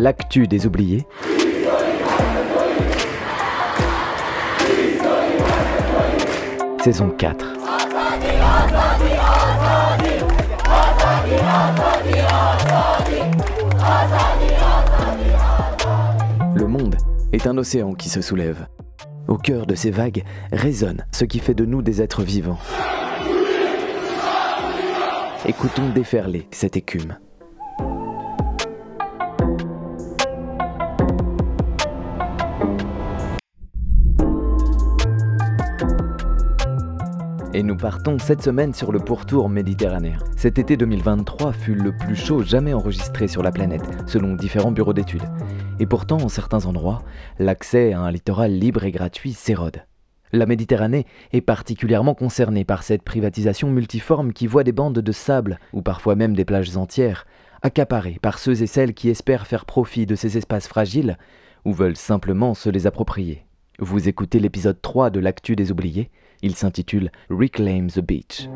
l'actu des oubliés. Saison 4. Le monde est un océan qui se soulève. Au cœur de ces vagues résonne ce qui fait de nous des êtres vivants. Écoutons déferler cette écume. Partons cette semaine sur le pourtour méditerranéen. Cet été 2023 fut le plus chaud jamais enregistré sur la planète, selon différents bureaux d'études. Et pourtant, en certains endroits, l'accès à un littoral libre et gratuit s'érode. La Méditerranée est particulièrement concernée par cette privatisation multiforme qui voit des bandes de sable, ou parfois même des plages entières, accaparées par ceux et celles qui espèrent faire profit de ces espaces fragiles ou veulent simplement se les approprier. Vous écoutez l'épisode 3 de L'actu des oubliés, il s'intitule Reclaim the Beach.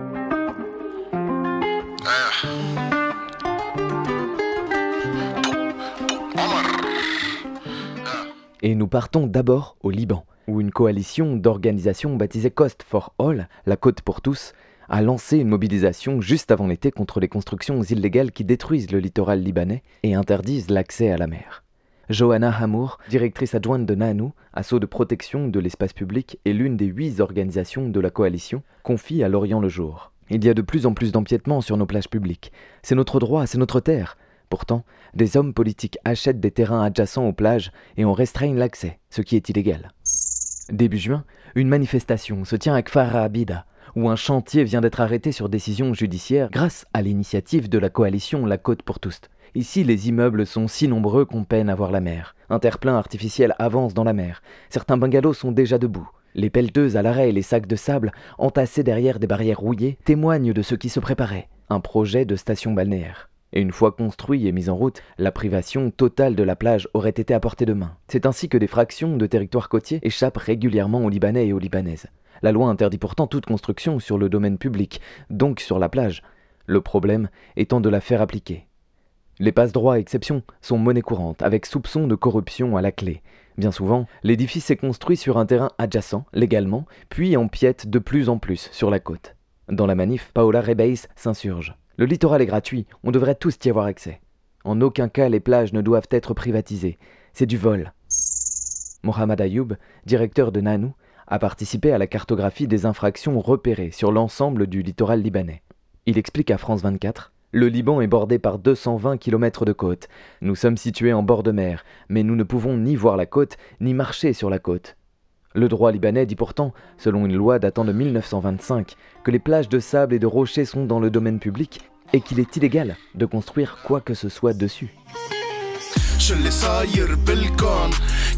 Et nous partons d'abord au Liban, où une coalition d'organisations baptisée Coast for All, la côte pour tous, a lancé une mobilisation juste avant l'été contre les constructions illégales qui détruisent le littoral libanais et interdisent l'accès à la mer. Johanna Hamour, directrice adjointe de NANU, assaut de protection de l'espace public et l'une des huit organisations de la coalition, confie à Lorient le jour. Il y a de plus en plus d'empiètements sur nos plages publiques. C'est notre droit, c'est notre terre. Pourtant, des hommes politiques achètent des terrains adjacents aux plages et on restreigne l'accès, ce qui est illégal. Début juin, une manifestation se tient à Kfar Abida, où un chantier vient d'être arrêté sur décision judiciaire grâce à l'initiative de la coalition La Côte pour tous. Ici, les immeubles sont si nombreux qu'on peine à voir la mer. Un terre-plein artificiel avance dans la mer. Certains bungalows sont déjà debout. Les pelleteuses à l'arrêt et les sacs de sable, entassés derrière des barrières rouillées, témoignent de ce qui se préparait. Un projet de station balnéaire. Et une fois construit et mis en route, la privation totale de la plage aurait été à portée de main. C'est ainsi que des fractions de territoires côtiers échappent régulièrement aux Libanais et aux Libanaises. La loi interdit pourtant toute construction sur le domaine public, donc sur la plage. Le problème étant de la faire appliquer. Les passe-droits exceptions sont monnaie courante, avec soupçon de corruption à la clé. Bien souvent, l'édifice est construit sur un terrain adjacent, légalement, puis empiète de plus en plus sur la côte. Dans la manif, Paola Rebeis s'insurge. Le littoral est gratuit, on devrait tous y avoir accès. En aucun cas les plages ne doivent être privatisées. C'est du vol. Mohamed Ayoub, directeur de Nanou, a participé à la cartographie des infractions repérées sur l'ensemble du littoral libanais. Il explique à France 24 le Liban est bordé par 220 km de côte. Nous sommes situés en bord de mer, mais nous ne pouvons ni voir la côte, ni marcher sur la côte. Le droit libanais dit pourtant, selon une loi datant de 1925, que les plages de sable et de rochers sont dans le domaine public et qu'il est illégal de construire quoi que ce soit dessus. شو اللي صاير بالكون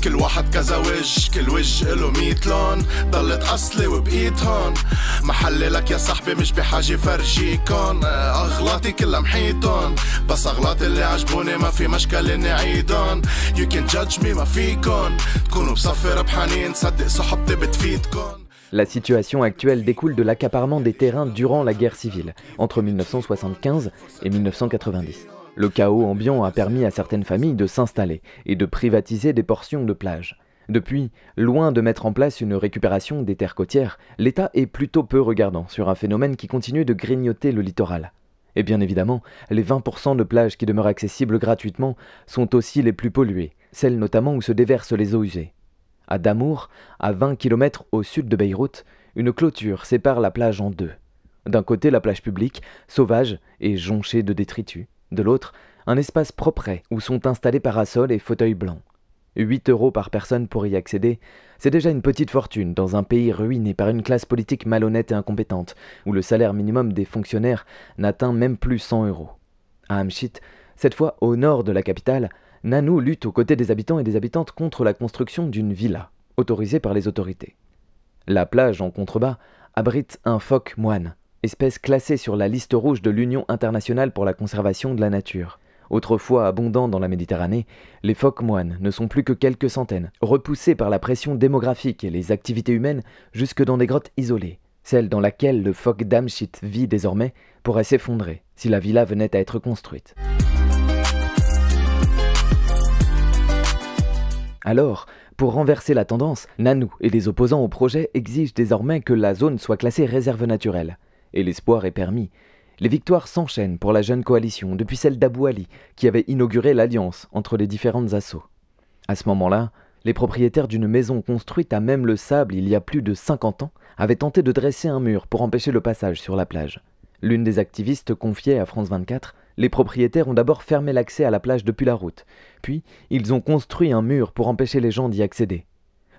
كل واحد كذا وجه كل وجه له ميت لون ضلت اصلي وبقيت هون محلي لك يا صاحبي مش بحاجة فرجيكن اغلاطي كلها محيطون بس اغلاطي اللي عجبوني ما في مشكلة اني عيدون You can judge me ما فيكن تكونوا بصفي ربحانين صدق صحبتي بتفيدكن La situation actuelle découle de l'accaparement des terrains durant la guerre civile, entre 1975 et 1990. Le chaos ambiant a permis à certaines familles de s'installer et de privatiser des portions de plage. Depuis, loin de mettre en place une récupération des terres côtières, l'État est plutôt peu regardant sur un phénomène qui continue de grignoter le littoral. Et bien évidemment, les 20% de plages qui demeurent accessibles gratuitement sont aussi les plus polluées, celles notamment où se déversent les eaux usées. À Damour, à 20 km au sud de Beyrouth, une clôture sépare la plage en deux. D'un côté la plage publique, sauvage et jonchée de détritus. De l'autre, un espace propre où sont installés parasols et fauteuils blancs. 8 euros par personne pour y accéder, c'est déjà une petite fortune dans un pays ruiné par une classe politique malhonnête et incompétente, où le salaire minimum des fonctionnaires n'atteint même plus 100 euros. À Amchit, cette fois au nord de la capitale, Nanou lutte aux côtés des habitants et des habitantes contre la construction d'une villa, autorisée par les autorités. La plage en contrebas abrite un phoque moine, espèce classée sur la liste rouge de l'Union internationale pour la conservation de la nature. Autrefois abondants dans la Méditerranée, les phoques moines ne sont plus que quelques centaines, repoussés par la pression démographique et les activités humaines jusque dans des grottes isolées. Celle dans laquelle le phoque d'Amshit vit désormais pourrait s'effondrer si la villa venait à être construite. Alors, pour renverser la tendance, Nanou et les opposants au projet exigent désormais que la zone soit classée réserve naturelle. Et l'espoir est permis. Les victoires s'enchaînent pour la jeune coalition, depuis celle d'Abou Ali, qui avait inauguré l'alliance entre les différentes assauts. À ce moment-là, les propriétaires d'une maison construite à même le sable il y a plus de 50 ans avaient tenté de dresser un mur pour empêcher le passage sur la plage. L'une des activistes confiait à France 24 Les propriétaires ont d'abord fermé l'accès à la plage depuis la route, puis ils ont construit un mur pour empêcher les gens d'y accéder.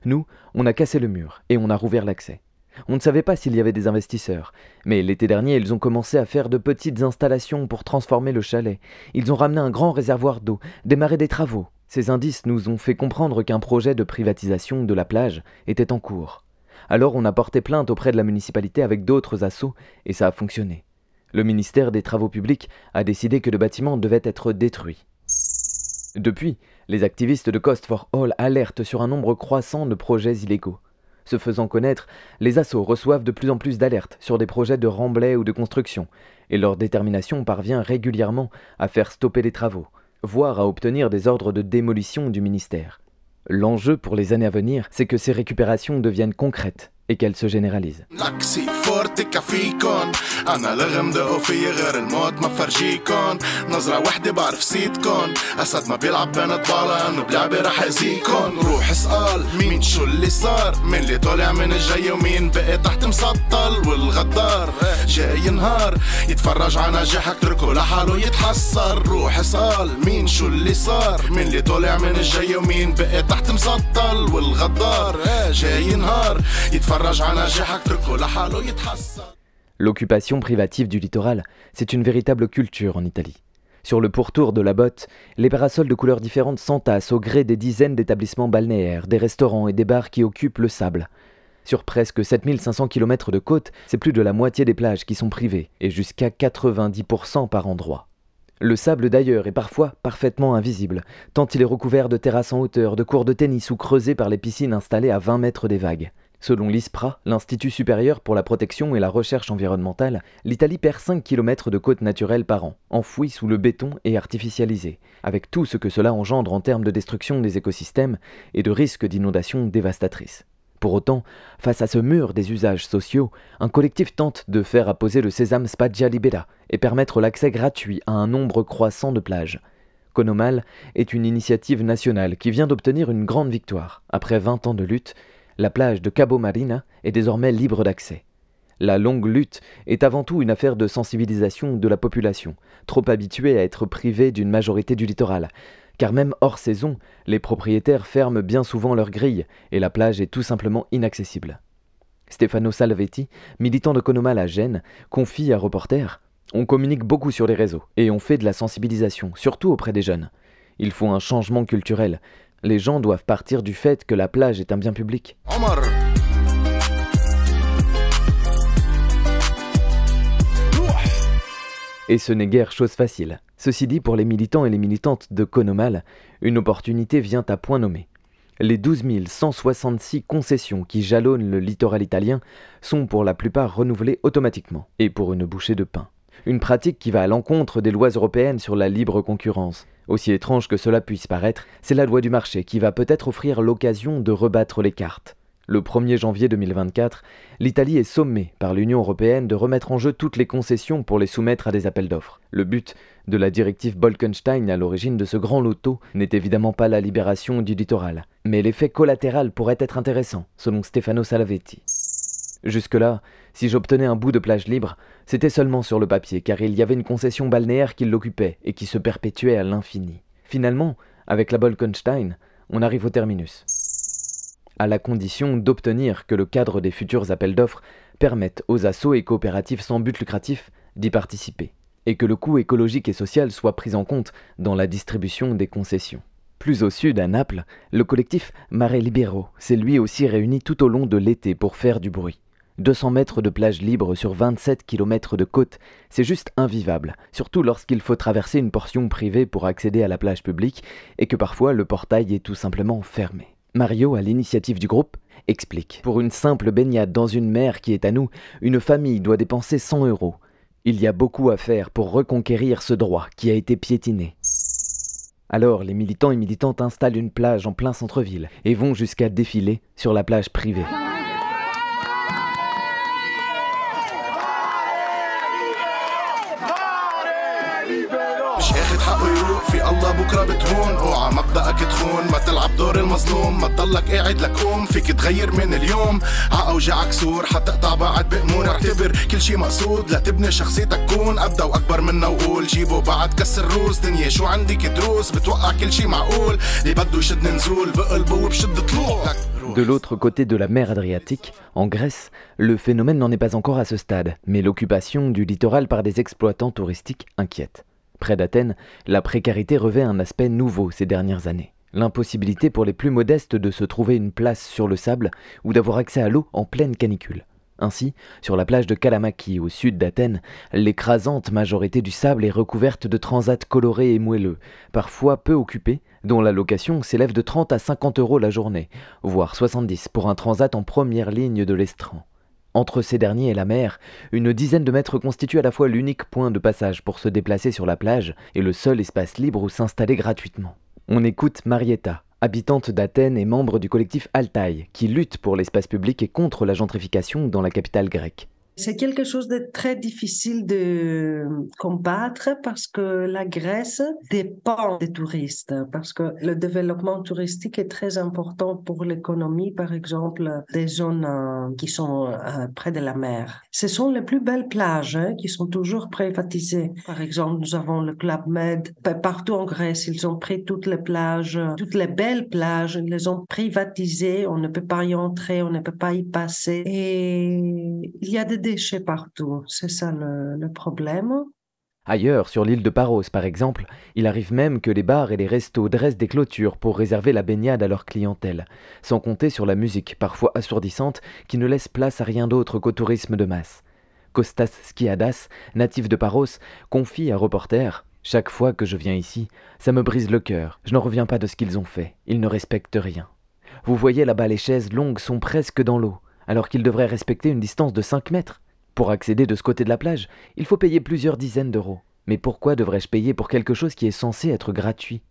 Nous, on a cassé le mur et on a rouvert l'accès. On ne savait pas s'il y avait des investisseurs, mais l'été dernier, ils ont commencé à faire de petites installations pour transformer le chalet. Ils ont ramené un grand réservoir d'eau, démarré des travaux. Ces indices nous ont fait comprendre qu'un projet de privatisation de la plage était en cours. Alors on a porté plainte auprès de la municipalité avec d'autres assauts et ça a fonctionné. Le ministère des Travaux publics a décidé que le bâtiment devait être détruit. Depuis, les activistes de Cost for All alertent sur un nombre croissant de projets illégaux. Se faisant connaître, les assauts reçoivent de plus en plus d'alertes sur des projets de remblai ou de construction, et leur détermination parvient régulièrement à faire stopper les travaux, voire à obtenir des ordres de démolition du ministère. L'enjeu pour les années à venir, c'est que ces récupérations deviennent concrètes et qu'elle se généralise. نكسي فورتك فيكن أنا لغم دقوا في غير الموت ما فرجيكن نظرة وحدة بعرف سيدكن أسد ما بيلعب بين طبالة إنه بلعبة رح اذيكن روح اسأل مين شو اللي صار؟ مين اللي طالع من الجاي ومين بقي تحت مسطل؟ والغدار جاي ينهار. يتفرج على نجاحك اتركه لحاله يتحسر. روح اسأل مين شو اللي صار؟ مين اللي طالع من الجاي ومين بقي تحت مسطل؟ والغدار جاي ينهار. يتفرج L'occupation privative du littoral, c'est une véritable culture en Italie. Sur le pourtour de la botte, les parasols de couleurs différentes s'entassent au gré des dizaines d'établissements balnéaires, des restaurants et des bars qui occupent le sable. Sur presque 7500 km de côte, c'est plus de la moitié des plages qui sont privées, et jusqu'à 90% par endroit. Le sable d'ailleurs est parfois parfaitement invisible, tant il est recouvert de terrasses en hauteur, de cours de tennis ou creusés par les piscines installées à 20 mètres des vagues. Selon l'ISPRA, l'Institut supérieur pour la protection et la recherche environnementale, l'Italie perd 5 km de côtes naturelles par an, enfouies sous le béton et artificialisées, avec tout ce que cela engendre en termes de destruction des écosystèmes et de risques d'inondations dévastatrices. Pour autant, face à ce mur des usages sociaux, un collectif tente de faire apposer le sésame Spaggia Libera et permettre l'accès gratuit à un nombre croissant de plages. Conomal est une initiative nationale qui vient d'obtenir une grande victoire. Après 20 ans de lutte, la plage de Cabo Marina est désormais libre d'accès. La longue lutte est avant tout une affaire de sensibilisation de la population, trop habituée à être privée d'une majorité du littoral, car même hors saison, les propriétaires ferment bien souvent leurs grilles et la plage est tout simplement inaccessible. Stefano Salvetti, militant de Conomal à Gênes, confie à Reporter On communique beaucoup sur les réseaux et on fait de la sensibilisation, surtout auprès des jeunes. Il faut un changement culturel, les gens doivent partir du fait que la plage est un bien public. Et ce n'est guère chose facile. Ceci dit, pour les militants et les militantes de Conomal, une opportunité vient à point nommé. Les 12 166 concessions qui jalonnent le littoral italien sont pour la plupart renouvelées automatiquement, et pour une bouchée de pain. Une pratique qui va à l'encontre des lois européennes sur la libre concurrence. Aussi étrange que cela puisse paraître, c'est la loi du marché qui va peut-être offrir l'occasion de rebattre les cartes. Le 1er janvier 2024, l'Italie est sommée par l'Union européenne de remettre en jeu toutes les concessions pour les soumettre à des appels d'offres. Le but de la directive Bolkenstein à l'origine de ce grand loto n'est évidemment pas la libération du littoral, mais l'effet collatéral pourrait être intéressant, selon Stefano Salavetti. Jusque-là, si j'obtenais un bout de plage libre, c'était seulement sur le papier, car il y avait une concession balnéaire qui l'occupait et qui se perpétuait à l'infini. Finalement, avec la Bolkenstein, on arrive au terminus. À la condition d'obtenir que le cadre des futurs appels d'offres permette aux assauts et coopératives sans but lucratif d'y participer, et que le coût écologique et social soit pris en compte dans la distribution des concessions. Plus au sud, à Naples, le collectif Mare Libero s'est lui aussi réuni tout au long de l'été pour faire du bruit. 200 mètres de plage libre sur 27 km de côte, c'est juste invivable, surtout lorsqu'il faut traverser une portion privée pour accéder à la plage publique et que parfois le portail est tout simplement fermé. Mario, à l'initiative du groupe, explique. Pour une simple baignade dans une mer qui est à nous, une famille doit dépenser 100 euros. Il y a beaucoup à faire pour reconquérir ce droit qui a été piétiné. Alors les militants et militantes installent une plage en plein centre-ville et vont jusqu'à défiler sur la plage privée. بكرة بتهون. اوعى مبدأك تخون. ما تلعب دور المظلوم. ما تضلك قاعد لك قوم. فيك تغير من اليوم. عقوجعك سور. حتقطع بعد بأمور اعتبر كل شي مقصود. لا تبني شخصيتك كون ابدا وأكبر منا وقول جيبه بعد كسر روس. دنيا شو عندك دروس بتوقع كل شي معقول. اللي بده يشد نزول بقلبه وبشد طلوع. De l'autre côté de la mer Adriatique, en Grèce, le phénomène n'en est pas encore à ce stade, mais l'occupation du littoral par des exploitants touristiques inquiète. Près d'Athènes, la précarité revêt un aspect nouveau ces dernières années. L'impossibilité pour les plus modestes de se trouver une place sur le sable ou d'avoir accès à l'eau en pleine canicule. Ainsi, sur la plage de Kalamaki, au sud d'Athènes, l'écrasante majorité du sable est recouverte de transats colorés et moelleux, parfois peu occupés, dont la location s'élève de 30 à 50 euros la journée, voire 70 pour un transat en première ligne de l'estran. Entre ces derniers et la mer, une dizaine de mètres constitue à la fois l'unique point de passage pour se déplacer sur la plage et le seul espace libre où s'installer gratuitement. On écoute Marietta, habitante d'Athènes et membre du collectif Altaï, qui lutte pour l'espace public et contre la gentrification dans la capitale grecque. C'est quelque chose de très difficile de combattre parce que la Grèce dépend des touristes, parce que le développement touristique est très important pour l'économie, par exemple, des zones euh, qui sont euh, près de la mer. Ce sont les plus belles plages hein, qui sont toujours privatisées. Par exemple, nous avons le Club Med. Partout en Grèce, ils ont pris toutes les plages, toutes les belles plages, ils les ont privatisées. On ne peut pas y entrer, on ne peut pas y passer. Et il y a des C'est ça le, le problème. Ailleurs, sur l'île de Paros par exemple, il arrive même que les bars et les restos dressent des clôtures pour réserver la baignade à leur clientèle, sans compter sur la musique, parfois assourdissante, qui ne laisse place à rien d'autre qu'au tourisme de masse. Kostas Skiadas, natif de Paros, confie à Reporter Chaque fois que je viens ici, ça me brise le cœur, je n'en reviens pas de ce qu'ils ont fait, ils ne respectent rien. Vous voyez là-bas, les chaises longues sont presque dans l'eau alors qu'il devrait respecter une distance de 5 mètres. Pour accéder de ce côté de la plage, il faut payer plusieurs dizaines d'euros. Mais pourquoi devrais-je payer pour quelque chose qui est censé être gratuit?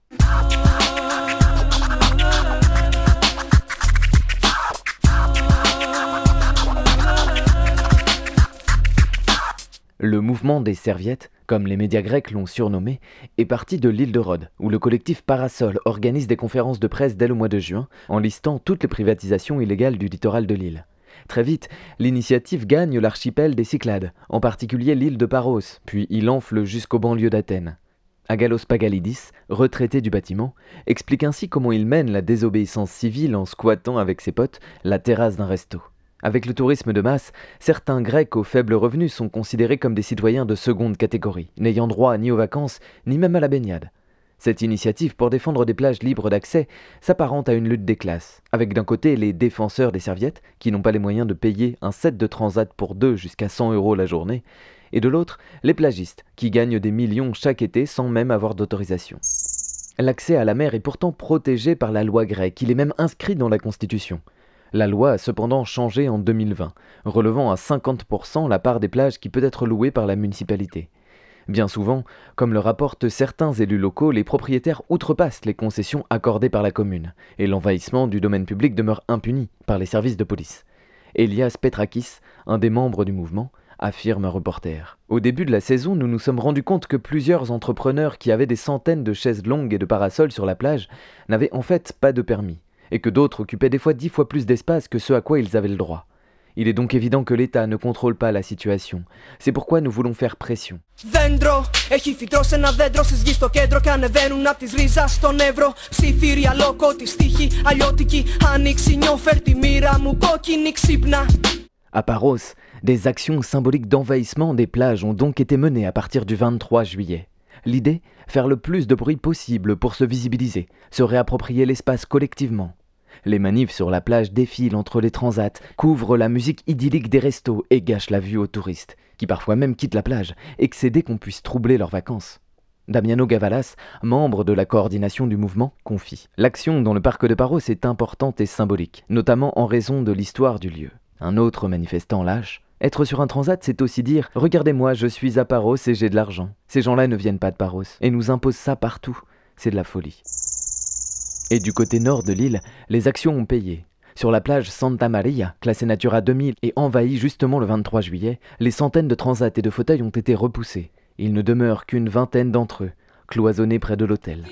Le mouvement des serviettes, comme les médias grecs l'ont surnommé, est parti de l'île de Rhodes, où le collectif Parasol organise des conférences de presse dès le mois de juin, en listant toutes les privatisations illégales du littoral de l'île. Très vite, l'initiative gagne l'archipel des Cyclades, en particulier l'île de Paros, puis il enfle jusqu'aux banlieues d'Athènes. Agalos Pagalidis, retraité du bâtiment, explique ainsi comment il mène la désobéissance civile en squattant avec ses potes la terrasse d'un resto. Avec le tourisme de masse, certains Grecs aux faibles revenus sont considérés comme des citoyens de seconde catégorie, n'ayant droit ni aux vacances, ni même à la baignade. Cette initiative pour défendre des plages libres d'accès s'apparente à une lutte des classes, avec d'un côté les défenseurs des serviettes, qui n'ont pas les moyens de payer un set de transat pour deux jusqu'à 100 euros la journée, et de l'autre les plagistes, qui gagnent des millions chaque été sans même avoir d'autorisation. L'accès à la mer est pourtant protégé par la loi grecque, il est même inscrit dans la Constitution. La loi a cependant changé en 2020, relevant à 50% la part des plages qui peut être louée par la municipalité. Bien souvent, comme le rapportent certains élus locaux, les propriétaires outrepassent les concessions accordées par la commune, et l'envahissement du domaine public demeure impuni par les services de police. Elias Petrakis, un des membres du mouvement, affirme un reporter. Au début de la saison, nous nous sommes rendus compte que plusieurs entrepreneurs qui avaient des centaines de chaises longues et de parasols sur la plage n'avaient en fait pas de permis, et que d'autres occupaient des fois dix fois plus d'espace que ce à quoi ils avaient le droit. Il est donc évident que l'État ne contrôle pas la situation. C'est pourquoi nous voulons faire pression. À Paros, des actions symboliques d'envahissement des plages ont donc été menées à partir du 23 juillet. L'idée Faire le plus de bruit possible pour se visibiliser, se réapproprier l'espace collectivement. Les manifs sur la plage défilent entre les transats, couvrent la musique idyllique des restos et gâchent la vue aux touristes, qui parfois même quittent la plage, excédés qu'on puisse troubler leurs vacances. Damiano Gavalas, membre de la coordination du mouvement, confie L'action dans le parc de Paros est importante et symbolique, notamment en raison de l'histoire du lieu. Un autre manifestant lâche Être sur un transat, c'est aussi dire Regardez-moi, je suis à Paros et j'ai de l'argent. Ces gens-là ne viennent pas de Paros et nous imposent ça partout. c'est de la folie. Et du côté nord de l'île, les actions ont payé. Sur la plage Santa Maria, classée Natura 2000 et envahie justement le 23 juillet, les centaines de transats et de fauteuils ont été repoussés. Il ne demeure qu'une vingtaine d'entre eux, cloisonnés près de l'hôtel.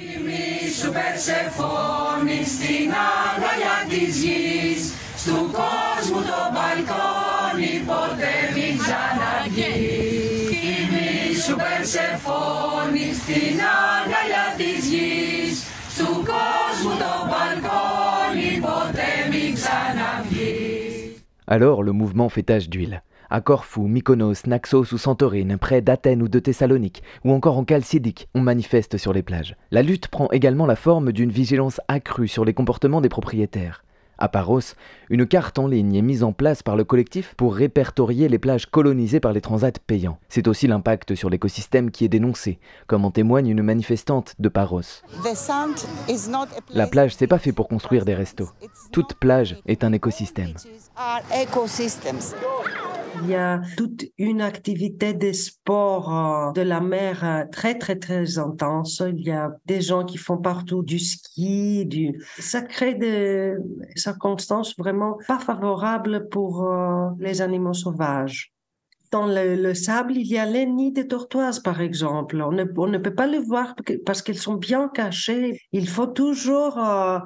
Alors le mouvement fait tache d'huile. À Corfou, Mykonos, Naxos ou Santorine, près d'Athènes ou de Thessalonique, ou encore en Chalcidique, on manifeste sur les plages. La lutte prend également la forme d'une vigilance accrue sur les comportements des propriétaires. À Paros, une carte en ligne est mise en place par le collectif pour répertorier les plages colonisées par les transats payants. C'est aussi l'impact sur l'écosystème qui est dénoncé, comme en témoigne une manifestante de Paros. La plage, c'est pas fait pour construire des restos. Toute plage est un écosystème. Il y a toute une activité de sport euh, de la mer euh, très, très, très intense. Il y a des gens qui font partout du ski, du... ça crée des circonstances vraiment pas favorables pour euh, les animaux sauvages. Dans le, sable, il y a les nids de tortoises, par exemple. On ne peut pas les voir parce qu'elles sont bien cachées. Il faut toujours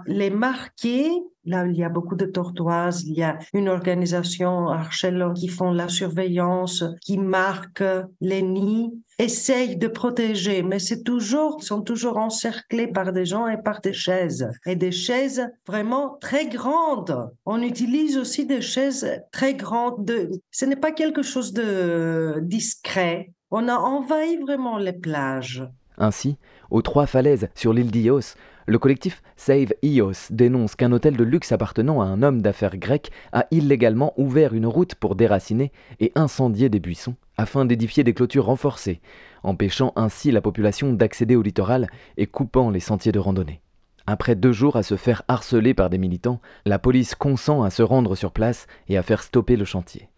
les marquer Là, il y a beaucoup de tortoises, il y a une organisation Archel qui font la surveillance, qui marque les nids, essayent de protéger, mais c'est toujours, sont toujours encerclés par des gens et par des chaises. Et des chaises vraiment très grandes. On utilise aussi des chaises très grandes. De... Ce n'est pas quelque chose de discret. On a envahi vraiment les plages. Ainsi, aux trois falaises sur l'île d'Ios, le collectif Save Ios dénonce qu'un hôtel de luxe appartenant à un homme d'affaires grec a illégalement ouvert une route pour déraciner et incendier des buissons afin d'édifier des clôtures renforcées, empêchant ainsi la population d'accéder au littoral et coupant les sentiers de randonnée. Après deux jours à se faire harceler par des militants, la police consent à se rendre sur place et à faire stopper le chantier.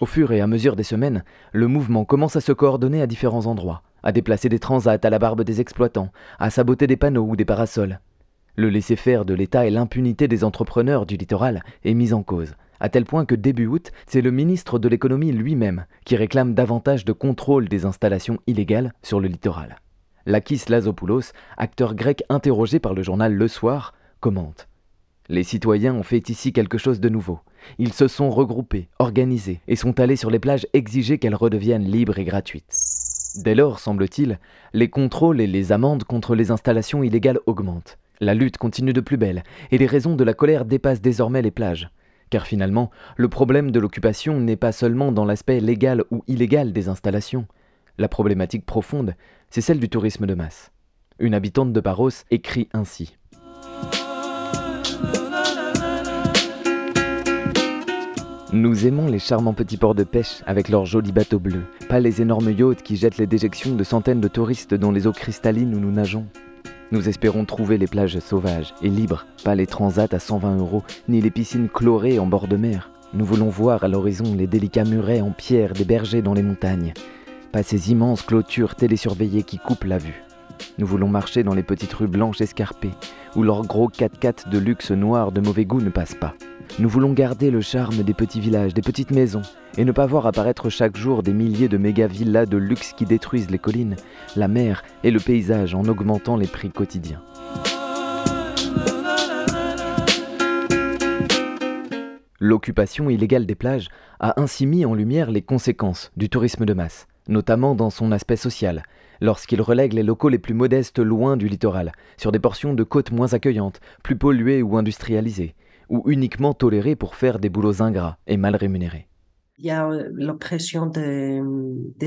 Au fur et à mesure des semaines, le mouvement commence à se coordonner à différents endroits à déplacer des transats à la barbe des exploitants, à saboter des panneaux ou des parasols. Le laisser-faire de l'État et l'impunité des entrepreneurs du littoral est mise en cause, à tel point que début août, c'est le ministre de l'économie lui-même qui réclame davantage de contrôle des installations illégales sur le littoral. Lakis Lazopoulos, acteur grec interrogé par le journal Le Soir, commente. Les citoyens ont fait ici quelque chose de nouveau. Ils se sont regroupés, organisés, et sont allés sur les plages exiger qu'elles redeviennent libres et gratuites. Dès lors, semble-t-il, les contrôles et les amendes contre les installations illégales augmentent. La lutte continue de plus belle, et les raisons de la colère dépassent désormais les plages. Car finalement, le problème de l'occupation n'est pas seulement dans l'aspect légal ou illégal des installations. La problématique profonde, c'est celle du tourisme de masse. Une habitante de Paros écrit ainsi. Nous aimons les charmants petits ports de pêche avec leurs jolis bateaux bleus, pas les énormes yachts qui jettent les déjections de centaines de touristes dans les eaux cristallines où nous nageons. Nous espérons trouver les plages sauvages et libres, pas les transats à 120 euros, ni les piscines chlorées en bord de mer. Nous voulons voir à l'horizon les délicats murets en pierre des bergers dans les montagnes, pas ces immenses clôtures télésurveillées qui coupent la vue. Nous voulons marcher dans les petites rues blanches escarpées, où leurs gros 4x4 de luxe noir de mauvais goût ne passent pas. Nous voulons garder le charme des petits villages, des petites maisons, et ne pas voir apparaître chaque jour des milliers de méga-villas de luxe qui détruisent les collines, la mer et le paysage en augmentant les prix quotidiens. L'occupation illégale des plages a ainsi mis en lumière les conséquences du tourisme de masse, notamment dans son aspect social, lorsqu'il relègue les locaux les plus modestes loin du littoral, sur des portions de côtes moins accueillantes, plus polluées ou industrialisées, ou uniquement tolérées pour faire des boulots ingrats et mal rémunérés. Il y a euh, l'oppression des,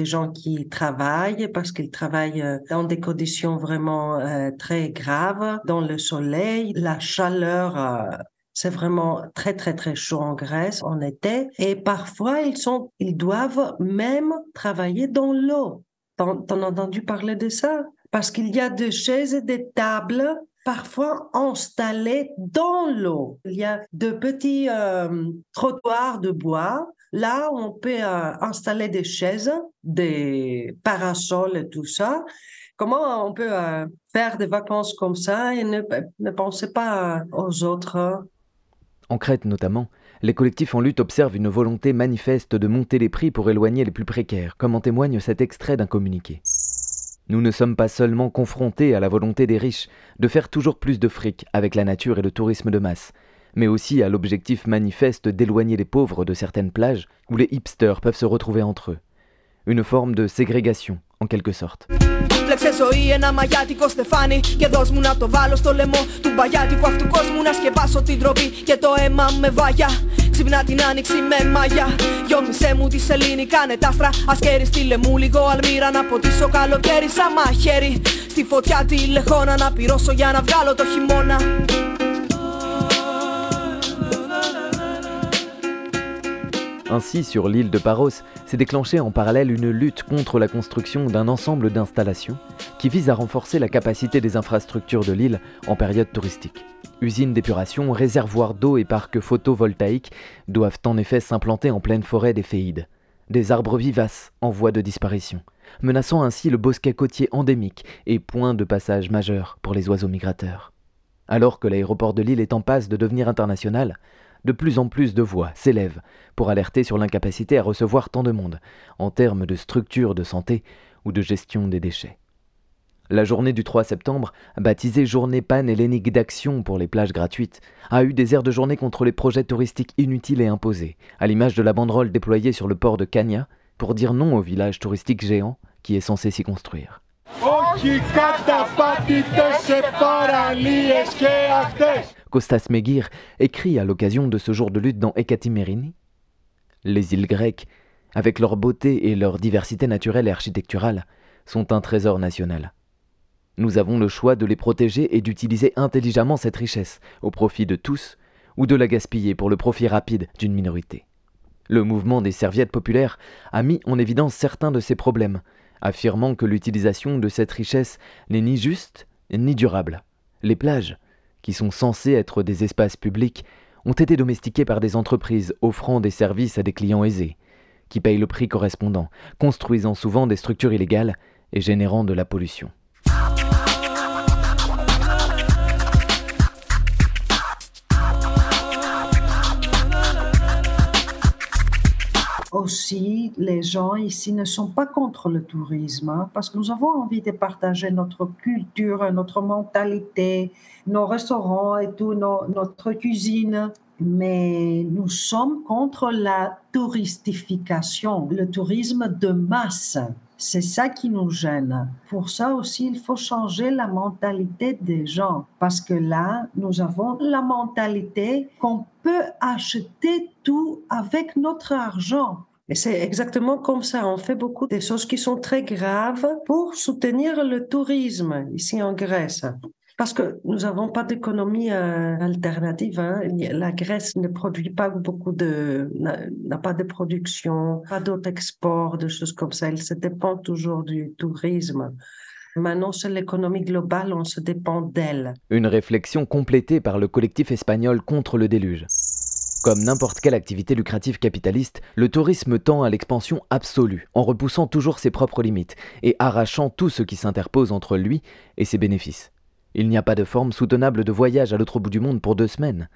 gens qui travaillent parce qu'ils travaillent euh, dans des conditions vraiment euh, très graves, dans le soleil, la chaleur. c'est vraiment très très très chaud en Grèce en été et parfois ils sont ils doivent même travailler dans l'eau. T'en as entendu parler de ça? Parce qu'il y a des chaises et des tables parfois installés dans l'eau. Il y a de petits euh, trottoirs de bois Là, on peut euh, installer des chaises, des parasols et tout ça. Comment on peut euh, faire des vacances comme ça et ne, ne penser pas aux autres? En Crète notamment, les collectifs en lutte observent une volonté manifeste de monter les prix pour éloigner les plus précaires, comme en témoigne cet extrait d'un communiqué. Nous ne sommes pas seulement confrontés à la volonté des riches de faire toujours plus de fric avec la nature et le tourisme de masse, mais aussi à l'objectif manifeste d'éloigner les pauvres de certaines plages où les hipsters peuvent se retrouver entre eux. Une forme de ségrégation, en quelque sorte. Πλέξε ζωή ένα μαγιάτικο στεφάνι Και δώσ' μου να το βάλω στο λαιμό του μπαγιάτικου αυτού κόσμου Να σκεπάσω την τροπή και το αίμα με βάγια Ξυπνά την άνοιξη με μάγια Γιόμισε μου τη σελήνη, κάνε τάστρα Ασκέρι στείλε μου λίγο αλμύρα. Να ποτίσω καλοκαίρι σαν μαχαίρι. Στη φωτιά τη λεχόνα να πυρώσω για να βγάλω το χειμώνα Ainsi, sur l'île de Paros, s'est déclenchée en parallèle une lutte contre la construction d'un ensemble d'installations qui vise à renforcer la capacité des infrastructures de l'île en période touristique. Usines d'épuration, réservoirs d'eau et parcs photovoltaïques doivent en effet s'implanter en pleine forêt des Féides. Des arbres vivaces en voie de disparition, menaçant ainsi le bosquet côtier endémique et point de passage majeur pour les oiseaux migrateurs. Alors que l'aéroport de l'île est en passe de devenir international, de plus en plus de voix s'élèvent pour alerter sur l'incapacité à recevoir tant de monde, en termes de structure de santé ou de gestion des déchets. La journée du 3 septembre, baptisée Journée panhellénique d'action pour les plages gratuites, a eu des airs de journée contre les projets touristiques inutiles et imposés, à l'image de la banderole déployée sur le port de Cagna pour dire non au village touristique géant qui est censé s'y construire. Kostas Megir écrit à l'occasion de ce jour de lutte dans Ekatimerini Les îles grecques, avec leur beauté et leur diversité naturelle et architecturale, sont un trésor national. Nous avons le choix de les protéger et d'utiliser intelligemment cette richesse, au profit de tous, ou de la gaspiller pour le profit rapide d'une minorité. Le mouvement des serviettes populaires a mis en évidence certains de ces problèmes, affirmant que l'utilisation de cette richesse n'est ni juste ni durable. Les plages, qui sont censées être des espaces publics, ont été domestiquées par des entreprises offrant des services à des clients aisés, qui payent le prix correspondant, construisant souvent des structures illégales et générant de la pollution. aussi, les gens ici ne sont pas contre le tourisme hein, parce que nous avons envie de partager notre culture, notre mentalité, nos restaurants et tout, notre cuisine. Mais nous sommes contre la touristification, le tourisme de masse. C'est ça qui nous gêne. Pour ça aussi, il faut changer la mentalité des gens. Parce que là, nous avons la mentalité qu'on peut acheter tout avec notre argent. Et c'est exactement comme ça. On fait beaucoup de choses qui sont très graves pour soutenir le tourisme ici en Grèce. Parce que nous n'avons pas d'économie euh, alternative. Hein. La Grèce ne produit pas beaucoup de, n'a pas de production, pas d'autres exports, de choses comme ça. Elle se dépend toujours du tourisme. Maintenant, c'est l'économie globale, on se dépend d'elle. Une réflexion complétée par le collectif espagnol contre le déluge. Comme n'importe quelle activité lucrative capitaliste, le tourisme tend à l'expansion absolue, en repoussant toujours ses propres limites et arrachant tout ce qui s'interpose entre lui et ses bénéfices. Il n'y a pas de forme soutenable de voyage à l'autre bout du monde pour deux semaines.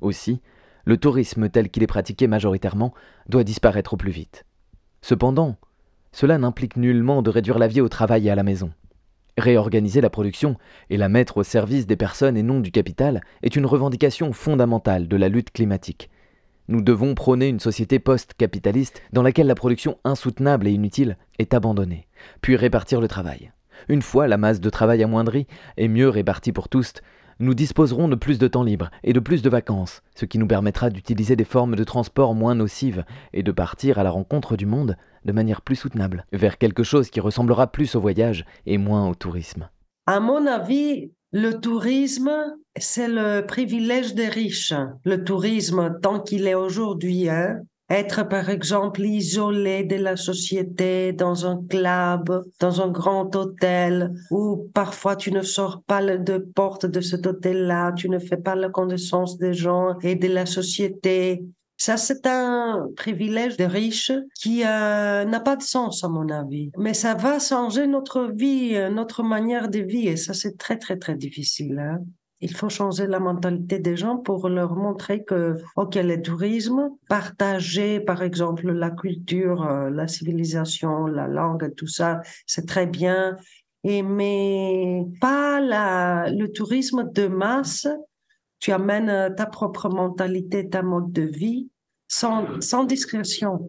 Aussi, le tourisme tel qu'il est pratiqué majoritairement doit disparaître au plus vite. Cependant, cela n'implique nullement de réduire la vie au travail et à la maison. Réorganiser la production et la mettre au service des personnes et non du capital est une revendication fondamentale de la lutte climatique. Nous devons prôner une société post-capitaliste dans laquelle la production insoutenable et inutile est abandonnée, puis répartir le travail. Une fois la masse de travail amoindrie et mieux répartie pour tous, nous disposerons de plus de temps libre et de plus de vacances, ce qui nous permettra d'utiliser des formes de transport moins nocives et de partir à la rencontre du monde de manière plus soutenable, vers quelque chose qui ressemblera plus au voyage et moins au tourisme. À mon avis, le tourisme, c'est le privilège des riches. Le tourisme, tant qu'il est aujourd'hui, hein, être par exemple isolé de la société dans un club, dans un grand hôtel, où parfois tu ne sors pas de porte de cet hôtel-là, tu ne fais pas la connaissance des gens et de la société. Ça, c'est un privilège de riches qui euh, n'a pas de sens, à mon avis. Mais ça va changer notre vie, euh, notre manière de vivre. Et ça, c'est très, très, très difficile. Hein. Il faut changer la mentalité des gens pour leur montrer que, OK, le tourisme, partager, par exemple, la culture, euh, la civilisation, la langue, tout ça, c'est très bien. Et, mais pas le tourisme de masse tu amènes euh, ta propre mentalité, ta mode de vie, sans, sans discrétion.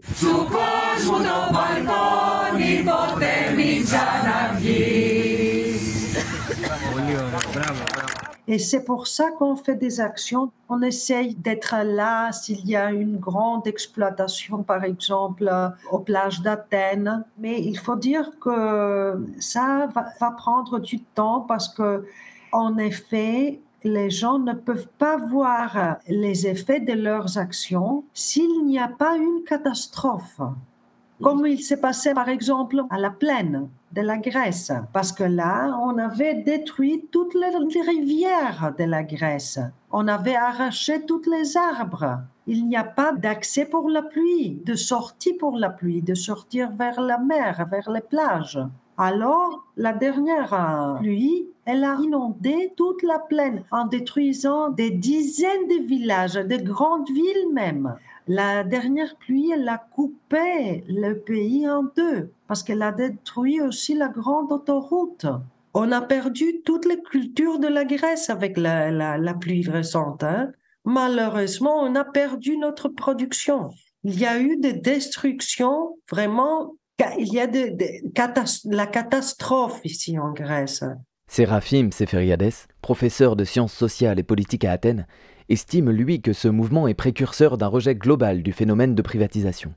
Et c'est pour ça qu'on fait des actions. On essaye d'être là s'il y a une grande exploitation, par exemple, aux plages d'Athènes. Mais il faut dire que ça va, va prendre du temps parce que, en effet, les gens ne peuvent pas voir les effets de leurs actions s'il n'y a pas une catastrophe. Comme il s'est passé par exemple à la plaine de la Grèce, parce que là, on avait détruit toutes les rivières de la Grèce. On avait arraché tous les arbres. Il n'y a pas d'accès pour la pluie, de sortie pour la pluie, de sortir vers la mer, vers les plages. Alors, la dernière pluie, elle a inondé toute la plaine en détruisant des dizaines de villages, de grandes villes même. La dernière pluie, elle a coupé le pays en deux parce qu'elle a détruit aussi la grande autoroute. On a perdu toutes les cultures de la Grèce avec la, pluie récente. Hein. Malheureusement, on a perdu notre production. Il y a eu des destructions vraiment il y a de, la catastrophe ici en Grèce. Sérafim Seferiades, professeur de sciences sociales et politiques à Athènes, estime lui que ce mouvement est précurseur d'un rejet global du phénomène de privatisation.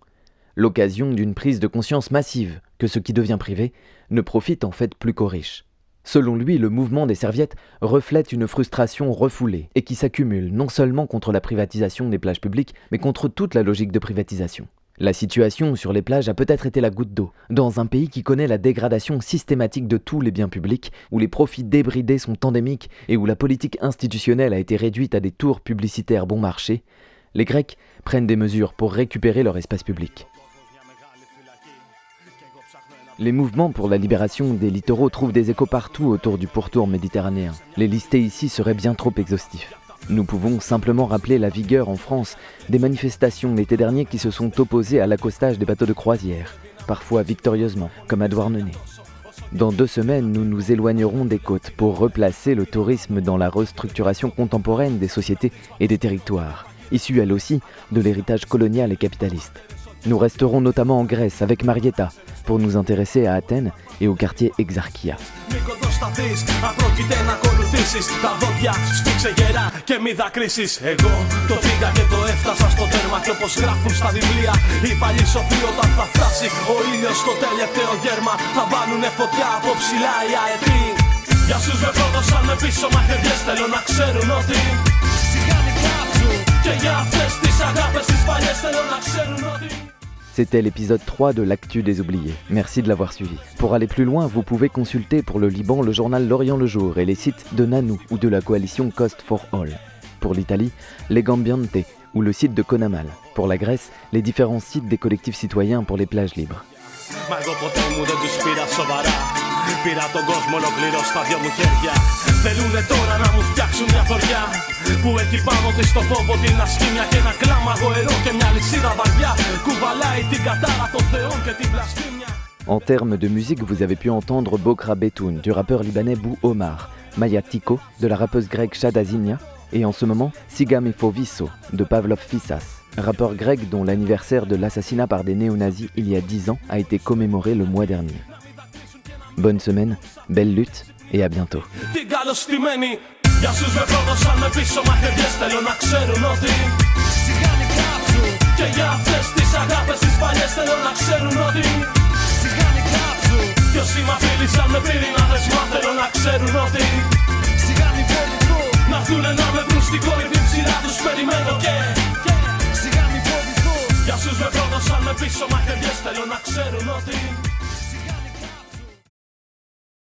L'occasion d'une prise de conscience massive que ce qui devient privé ne profite en fait plus qu'aux riches. Selon lui, le mouvement des serviettes reflète une frustration refoulée et qui s'accumule non seulement contre la privatisation des plages publiques, mais contre toute la logique de privatisation. La situation sur les plages a peut-être été la goutte d'eau, dans un pays qui connaît la dégradation systématique de tous les biens publics, où les profits débridés sont endémiques et où la politique institutionnelle a été réduite à des tours publicitaires bon marché, les Grecs prennent des mesures pour récupérer leur espace public. Les mouvements pour la libération des littoraux trouvent des échos partout autour du pourtour méditerranéen. Les lister ici serait bien trop exhaustif. Nous pouvons simplement rappeler la vigueur en France des manifestations l'été dernier qui se sont opposées à l'accostage des bateaux de croisière, parfois victorieusement, comme à Douarnenez. Dans deux semaines, nous nous éloignerons des côtes pour replacer le tourisme dans la restructuration contemporaine des sociétés et des territoires, issue elle aussi de l'héritage colonial et capitaliste. Nous resterons notamment en Grèce avec Marietta pour nous intéresser à Athènes et au quartier Exarchia. Σταθείς Απρόκειται να ακολουθήσεις Τα δόντια σφίξε γερά και μη δακρύσεις. Εγώ το πήγα και το έφτασα στο τέρμα Και όπως γράφουν στα βιβλία Οι παλιοί σοφοί όταν θα φτάσει Ο ήλιος στο τελευταίο γέρμα Θα βάνουνε φωτιά από ψηλά οι αετοί. Για σους με πρόδωσαν με πίσω μαχαιριές Θέλω να ξέρουν ότι Σιγάνι κάψου Και για αυτές τις αγάπες τις παλιές Θέλω να ξέρουν ότι C'était l'épisode 3 de L'actu des oubliés. Merci de l'avoir suivi. Pour aller plus loin, vous pouvez consulter pour le Liban le journal L'Orient le Jour et les sites de Nanou ou de la coalition Cost for All. Pour l'Italie, Les Gambiante ou le site de Konamal. Pour la Grèce, les différents sites des collectifs citoyens pour les plages libres. Πήρα τον κόσμο ολοκληρώ στα δυο μου χέρια Θέλουνε τώρα να μου φτιάξουν μια χωριά Που έχει πάνω της το φόβο την ασκήμια Και ένα κλάμα γοερό και μια λυσίδα βαριά Κουβαλάει την κατάρα των θεών και την βλασφήμια En termes de musique, vous avez pu entendre Bokra Betoun du rappeur libanais Bou Omar, Maya Tiko de la rappeuse grecque Shadazinia et en ce moment Sigam Visso de Pavlov Fissas, rappeur grec dont l'anniversaire de l'assassinat par des néo-nazis il y a 10 ans a été commémoré le mois dernier. Bonne semaine, belle lutte et à bientôt. Για σους με πρόδωσαν με πίσω μαχαιριές θέλω να ξέρουν ότι Σιγάνι κάψου Και για αυτές τις αγάπες τις παλιές θέλω να ξέρουν ότι Σιγάνι κάψου Κι όσοι μ' απειλήσαν με πυρηνάδες μα θέλω να ξέρουν ότι Σιγάνι φοβηθώ Να έρθουνε να με βρουν στην κορυφή ψηλά τους περιμένω και Σιγάνι φοβηθώ Για σους με πρόδωσαν με πίσω μαχαιριές θέλω να ξέρουν ότι